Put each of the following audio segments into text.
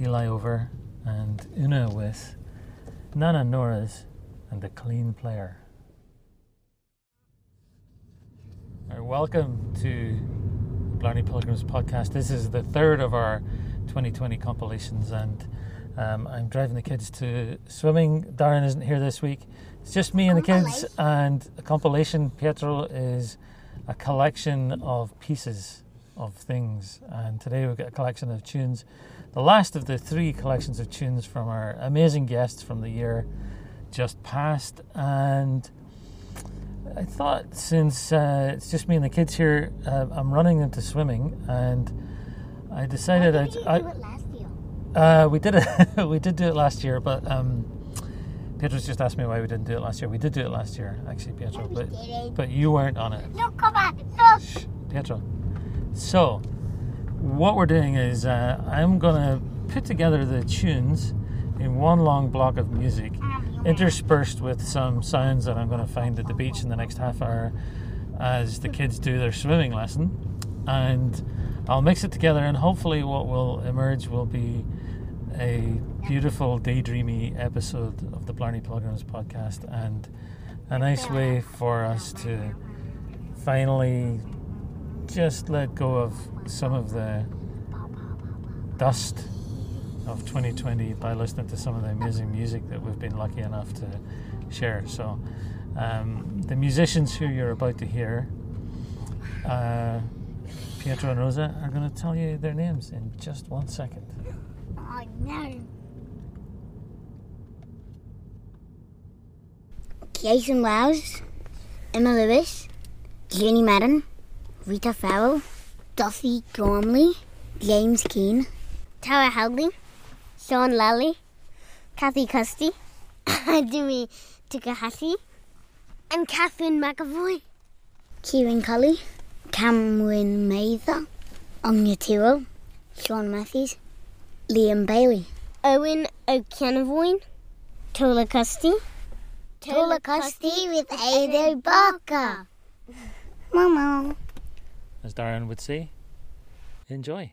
Kitty Lyover and Una with Nana Nora's and the Clean Player. Right, welcome to Blarney Pilgrims podcast. This is the third of our 2020 compilations, and um, I'm driving the kids to swimming. Darren isn't here this week. It's just me and the kids, and a compilation. Pietro is a collection of pieces of things, and today we've got a collection of tunes. The last of the three collections of tunes from our amazing guests from the year just passed, and I thought since uh, it's just me and the kids here, uh, I'm running into swimming, and I decided I'd. didn't you I, do it last year? uh, we did it. we did do it last year, but um, Pietro's just asked me why we didn't do it last year. We did do it last year, actually, Pietro, but but you weren't on it, Look, come on, look. Shh, Pietro. So, what we're doing is uh, I'm gonna put together the tunes in one long block of music, interspersed with some sounds that I'm gonna find at the beach in the next half hour, as the kids do their swimming lesson, and I'll mix it together, and hopefully, what will emerge will be a beautiful, daydreamy episode of the Blarney Pilgrims podcast, and a nice way for us to finally just let go of some of the dust of 2020 by listening to some of the amazing music that we've been lucky enough to share. So, um, the musicians who you're about to hear, uh, Pietro and Rosa, are going to tell you their names in just one second. Oh, no. Jason Wells, Emma Lewis, Jenny Madden, Rita Farrell, Duffy Gormley, James Keane, Tara Hadley, Sean Lally, Kathy Custy, Jimmy Takahashi, and Catherine McAvoy. Kieran Cully, Cameron Mather, Anya Tiro, Sean Matthews, Liam Bailey, Owen O'Canavoyne, Tola Custy, Tola Custy with Ado Barker. Mama. As Darren would say, enjoy.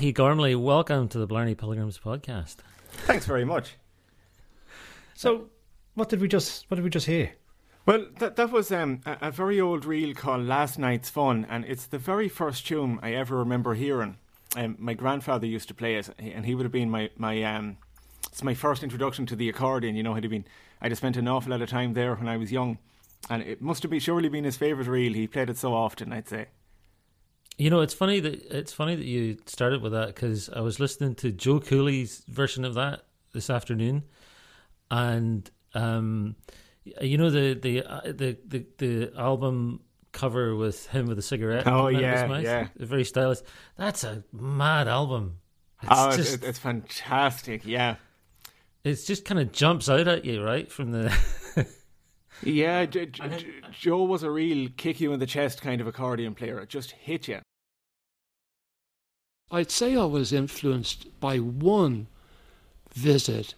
Duchy Gormley, welcome to the Blarney Pilgrims podcast. Thanks very much. So, what did we just what did we just hear? Well, that that was um, a, a very old reel called "Last Night's Fun," and it's the very first tune I ever remember hearing. Um, my grandfather used to play it, and he would have been my my um, it's my first introduction to the accordion. You know, he'd been I'd have spent an awful lot of time there when I was young, and it must have been surely been his favourite reel. He played it so often, I'd say. You know, it's funny that it's funny that you started with that because I was listening to Joe Cooley's version of that this afternoon, and um, you know the the uh, the the, the album cover with him with a cigarette. Oh, coming out of yeah, his mouth, yeah. very stylish. That's a mad album. It's oh, it's, just it's, it's fantastic. Yeah. it's just kind of jumps out at you right from the. Yeah, J- J- J- Joe was a real kick you in the chest kind of accordion player. It just hit you. I'd say I was influenced by one visit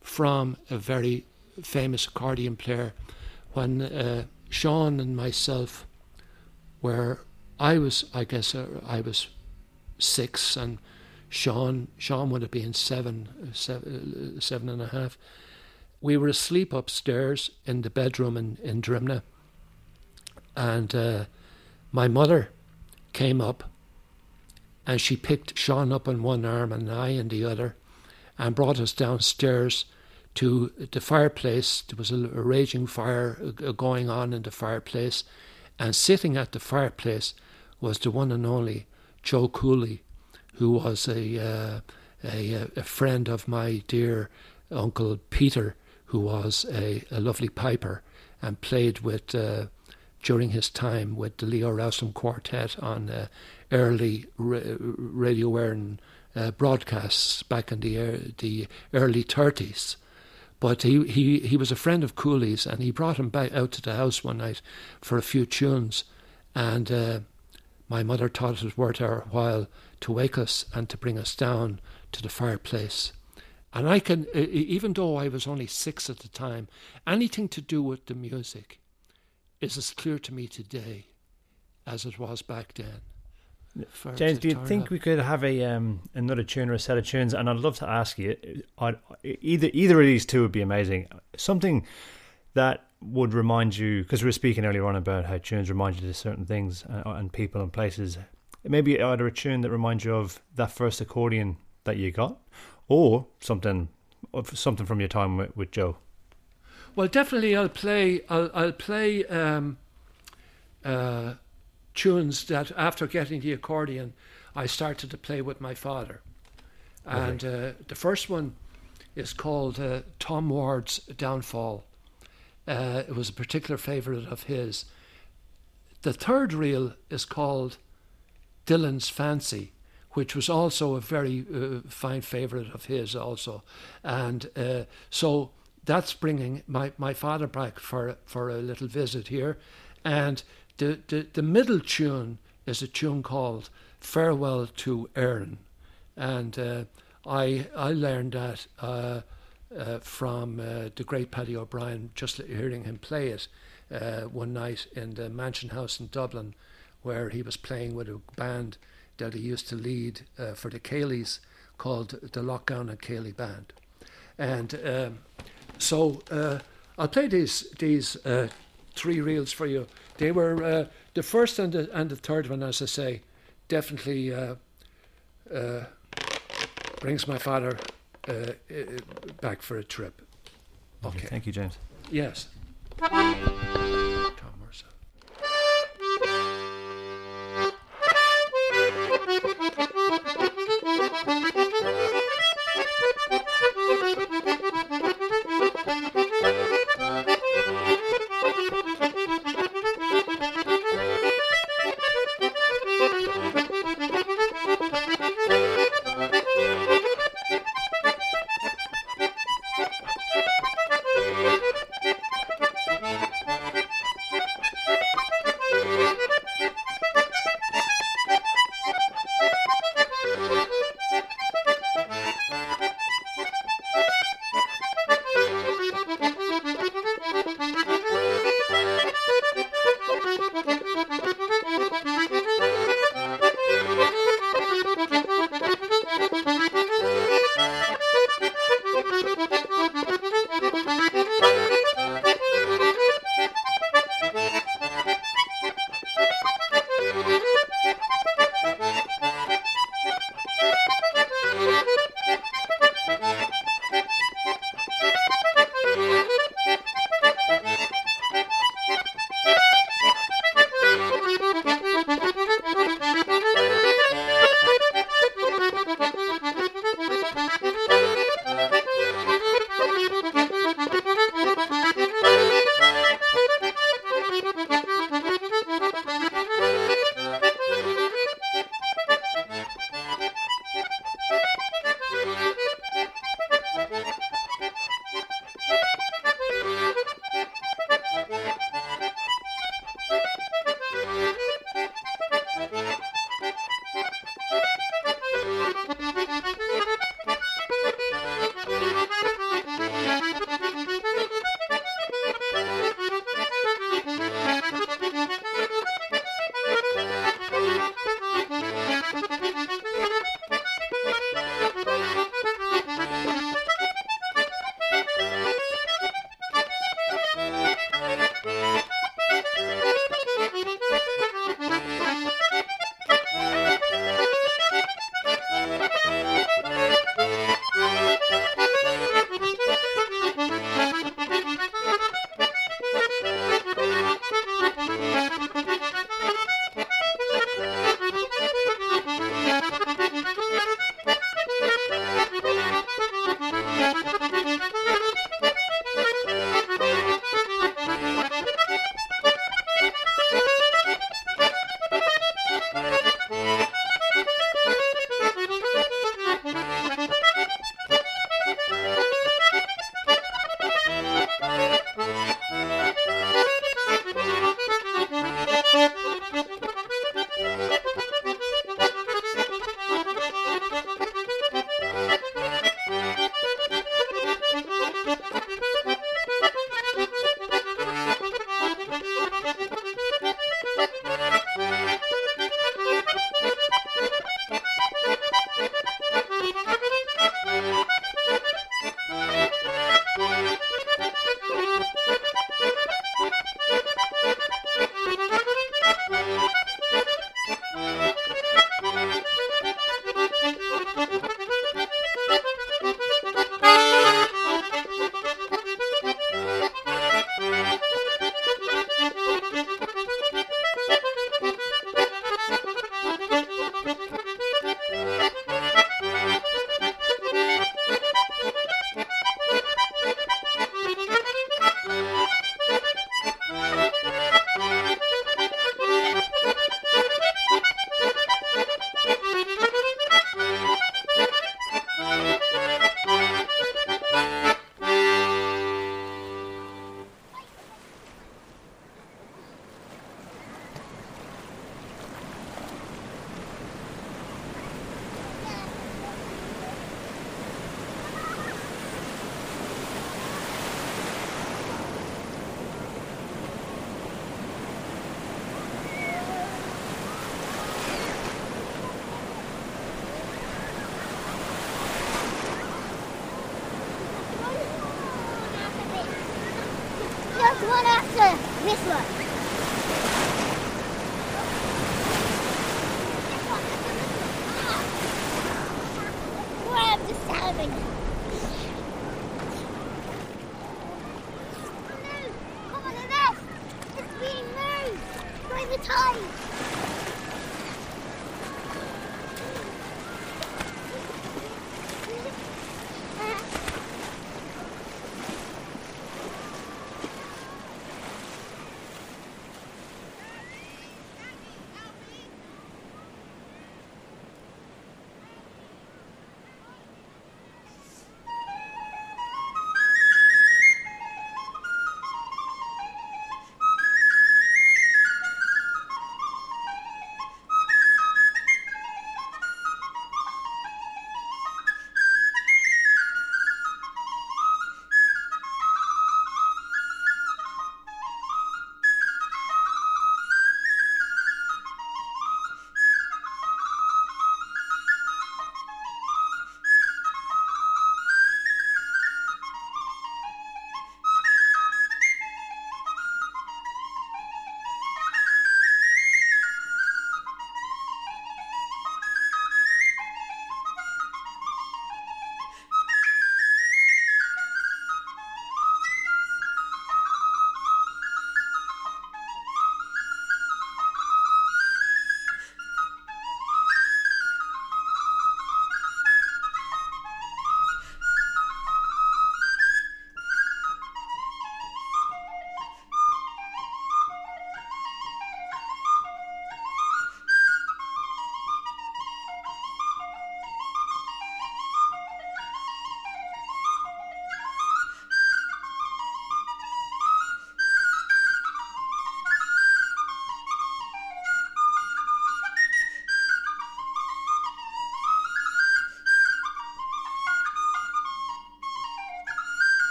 from a very famous accordion player when uh, Sean and myself were, I was, I guess, uh, I was six and Sean, Sean would have been seven, seven, uh, seven and a half. We were asleep upstairs in the bedroom in, in Drimnagh and uh, my mother came up and she picked Sean up on one arm and I in the other and brought us downstairs to the fireplace. There was a, a raging fire uh, going on in the fireplace, and sitting at the fireplace was the one and only Joe Cooley, who was a, uh, a, a friend of my dear uncle Peter, who was a, a lovely piper and played with. Uh, during his time with the Leo Rowsome Quartet on uh, early ra- Radio Éireann uh, broadcasts back in the er- the early 30s. But he, he, he was a friend of Cooley's and he brought him back out to the house one night for a few tunes. And uh, my mother thought it was worth our while to wake us and to bring us down to the fireplace. And I can, even though I was only six at the time, anything to do with the music is as clear to me today as it was back then. James, do you think up- we could have a um, another tune or a set of tunes? And I'd love to ask you, I'd, either either of these two would be amazing. Something that would remind you, because we were speaking earlier on about how tunes remind you of certain things uh, and people and places. Maybe either a tune that reminds you of that first accordion that you got, or something, something from your time with, with Joe. Well, definitely, I'll play. I'll, I'll play um, uh, tunes that after getting the accordion, I started to play with my father, and uh, the first one is called uh, Tom Ward's Downfall. Uh, it was a particular favourite of his. The third reel is called Dylan's Fancy, which was also a very uh, fine favourite of his, also. And uh, so that's bringing my, my father back for for a little visit here. And the, the, the middle tune is a tune called Farewell to Erin. And uh, I, I learned that uh, uh, from uh, the great Paddy O'Brien, just hearing him play it uh, one night in the Mansion House in Dublin, where he was playing with a band that he used to lead uh, for the céilís called the Lockdown and Céilí Band. And um, so uh, I'll play these these uh, three reels for you. They were uh, the first and the, and the third one, as I say, definitely uh, uh, brings my father uh, uh, back for a trip. Okay. Thank you, James. Yes.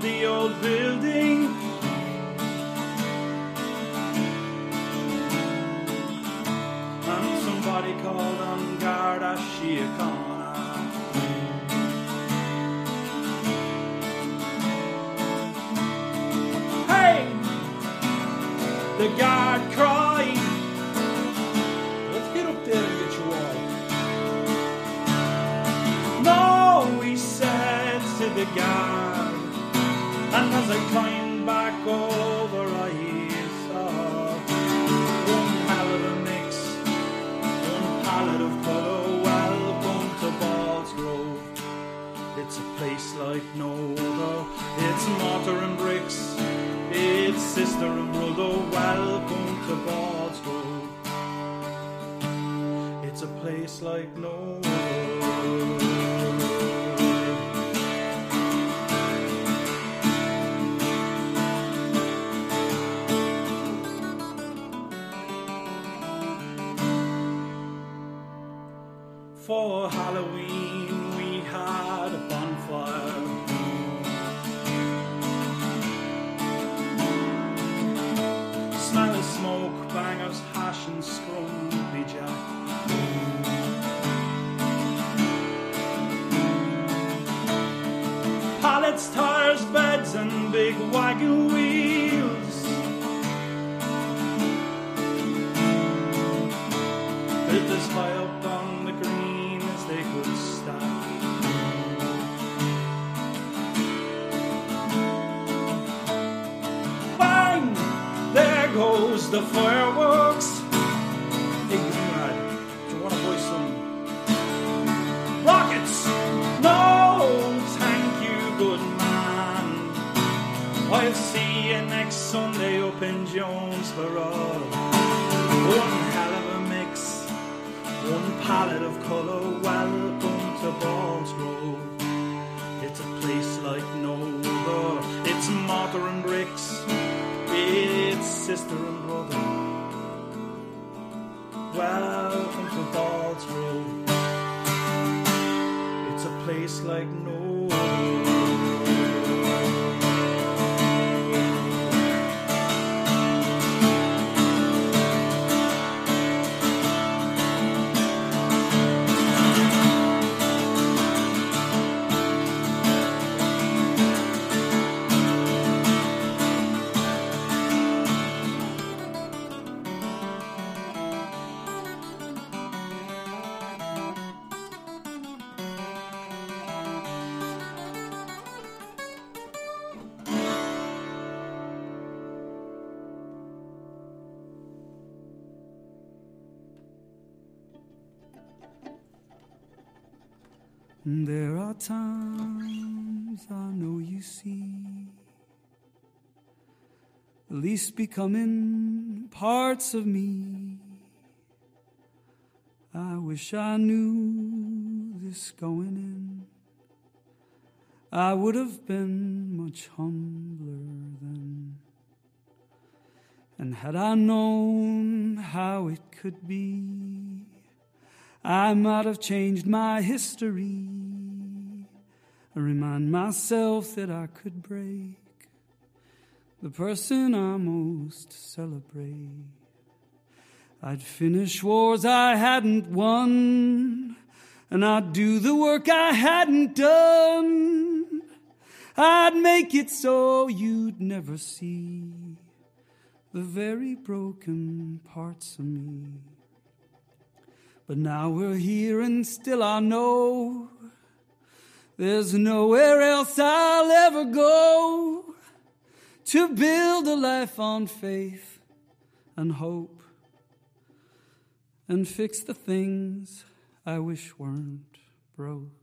The old building. Mortar and bricks. It's sister and brother. Welcome to Grove. It's a place like no other. Times I know you see the least becoming parts of me. I wish I knew this going in. I would have been much humbler then. And had I known how it could be, I might have changed my history. I remind myself that I could break the person I most celebrate. I'd finish wars I hadn't won, and I'd do the work I hadn't done. I'd make it so you'd never see the very broken parts of me. But now we're here, and still I know there's nowhere else I'll ever go to build a life on faith and hope and fix the things I wish weren't broke.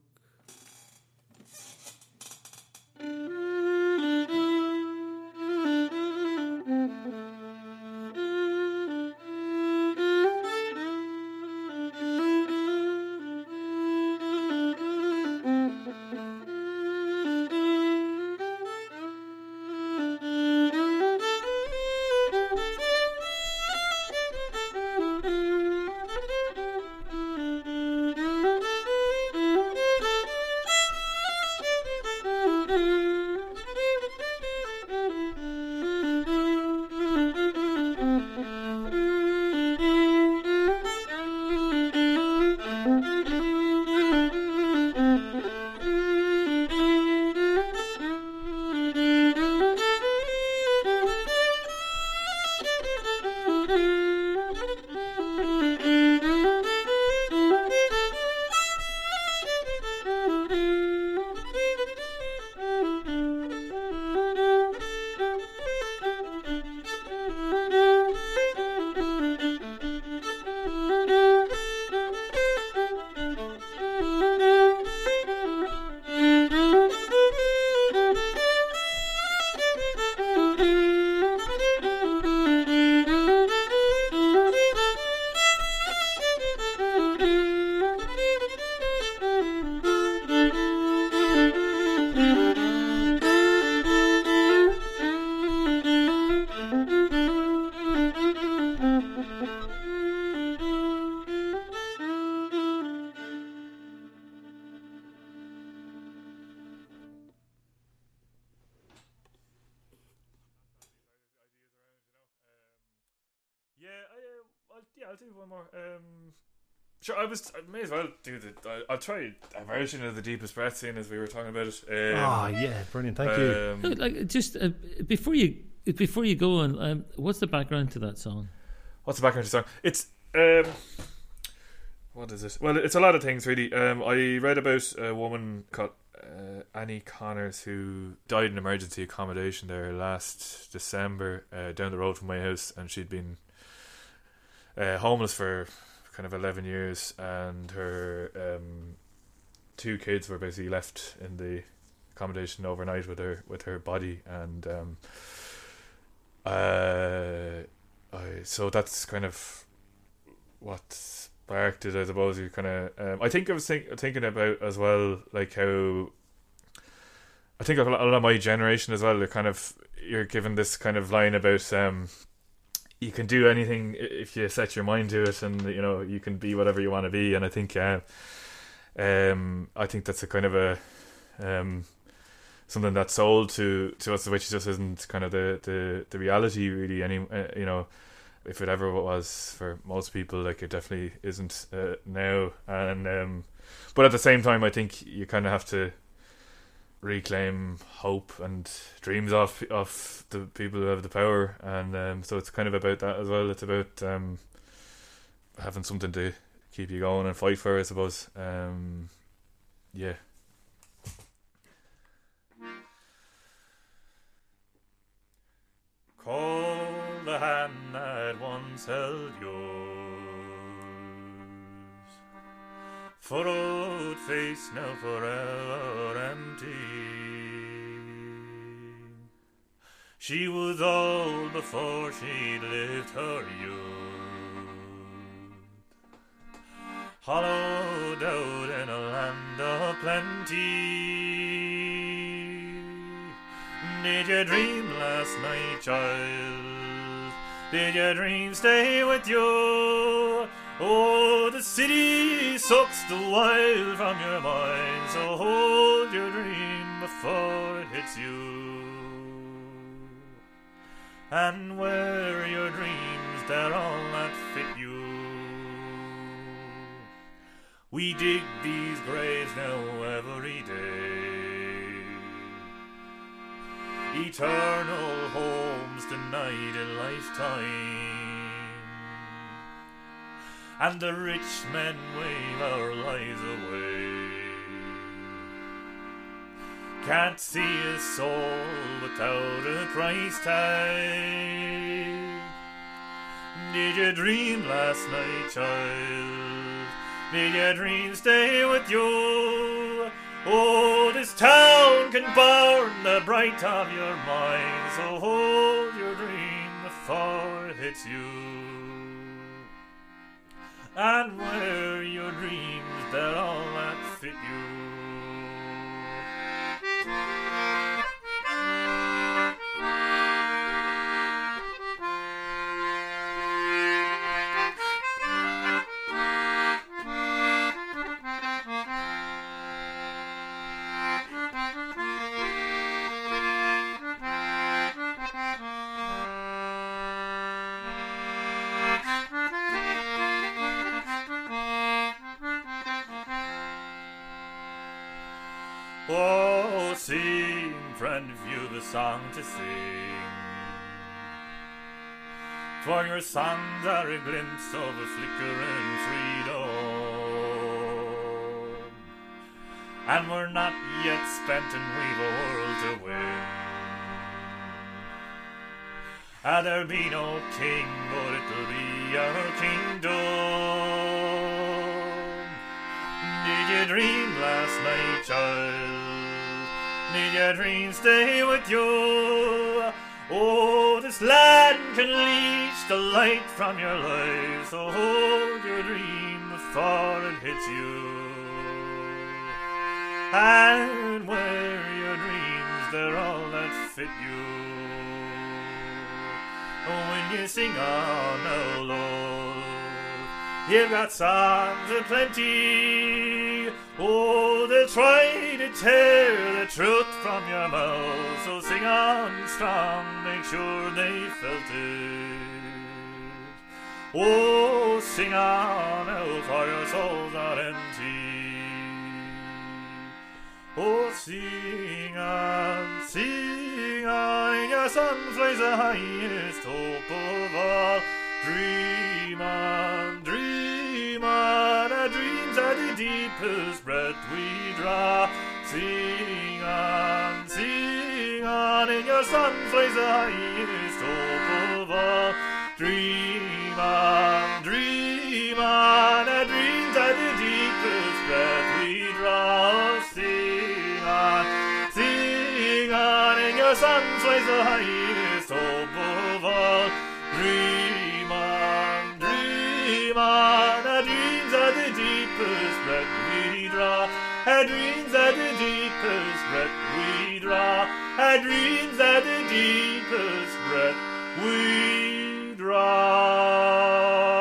I, I'll try a version of the deepest breath scene as we were talking about it. Um, Ah, yeah, brilliant. Thank you. Um, Like just uh, before you before you go on, um, what's the background to that song? What's the background to the song? It's um, what is it? Well, it's a lot of things really. Um, I read about a woman called uh, Annie Connors who died in emergency accommodation there last December uh, down the road from my house, and she'd been uh, homeless for kind of eleven years, and her um, two kids were basically left in the accommodation overnight with her with her body, and um, uh, I so that's kind of what sparked it. I suppose you kind of. Um, I think I was think, thinking about as well, like how. I think a lot of my generation as well. They're kind of you're given this kind of line about um, you can do anything if you set your mind to it, and you know you can be whatever you want to be. And I think, uh, um, I think that's a kind of a um, something that's sold to to us, which just isn't kind of the the, the reality really. Any uh, you know, if it ever was for most people, like it definitely isn't uh, now. And um, but at the same time, I think you kind of have to reclaim hope and dreams off of the people who have the power, and um, so it's kind of about that as well. It's about um, having something to keep you going and fight for, I suppose. Um, yeah. Call the hand that once held yours. Furrowed face now forever empty. She was old before she lived her youth. Hollowed out in a land of plenty. Did you dream last night, child? Did your dream stay with you? Oh, the city sucks the wild from your mind, so hold your dream before it hits you. And wear your dreams, they're all that fit you. We dig these graves now every day. Eternal homes denied a lifetime. And the rich men wave our lives away. Can't see a soul without a price tag. Did you dream last night, child? Did your dream stay with you? Oh, this town can burn the bright of your mind, so oh, hold your dream before it hits you. And wear your dreams, they're all that fit you. Oh, sing, friend, if you've song to sing. For your songs are a glimpse of a flickering freedom. And we're not yet spent and we've a world to win. And there'll be no king, but it'll be our kingdom. Did you dream last night, child? Did your dream stay with you? Oh, this land can leech the light from your life, so hold your dream before it hits you. And wear your dreams, they're all that fit you. Oh, when you sing on, oh Lord, you've got songs plenty. Oh, they'll try to tear the truth from your mouth, so sing on strong, make sure they felt it. Oh, sing on now, for your souls are empty. Oh, sing on, sing on, in your sun flies the highest hope of all. Dream on, deepest breath we draw. Sing on, sing on, in your sun flies the highest hope of all. Dream on, dream on, our dreams are the deepest breath we draw. Sing on, sing on, in your sun flies the highest hope of all. Dream on, dream on, dreams are the deepest breath we draw. Our dreams are the deepest breath we draw.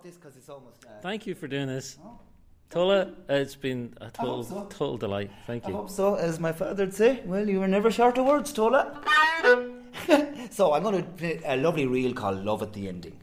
About this? Because it's almost. Uh, Thank you for doing this. Oh. Tola, it's been a total, so. total delight. Thank you. I hope so, as my father'd say. Well, you were never short of words, Tola. so I'm going to play a lovely reel called Love at the Ending.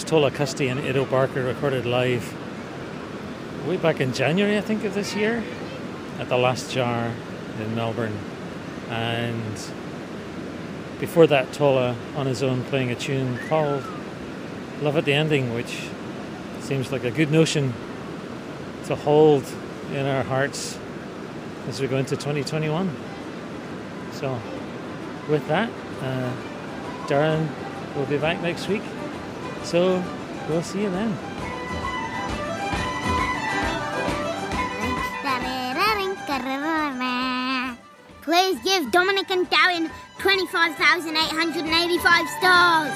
Was Tola Custy and Ido Barker recorded live way back in January, I think, of this year at the Last Jar in Melbourne. And before that, Tola on his own playing a tune called Love at the Ending, which seems like a good notion to hold in our hearts as we go into 2021. So, with that, uh, Darren will be back next week. So, we'll see you then. Please give Dominic and Darren 25,885 stars.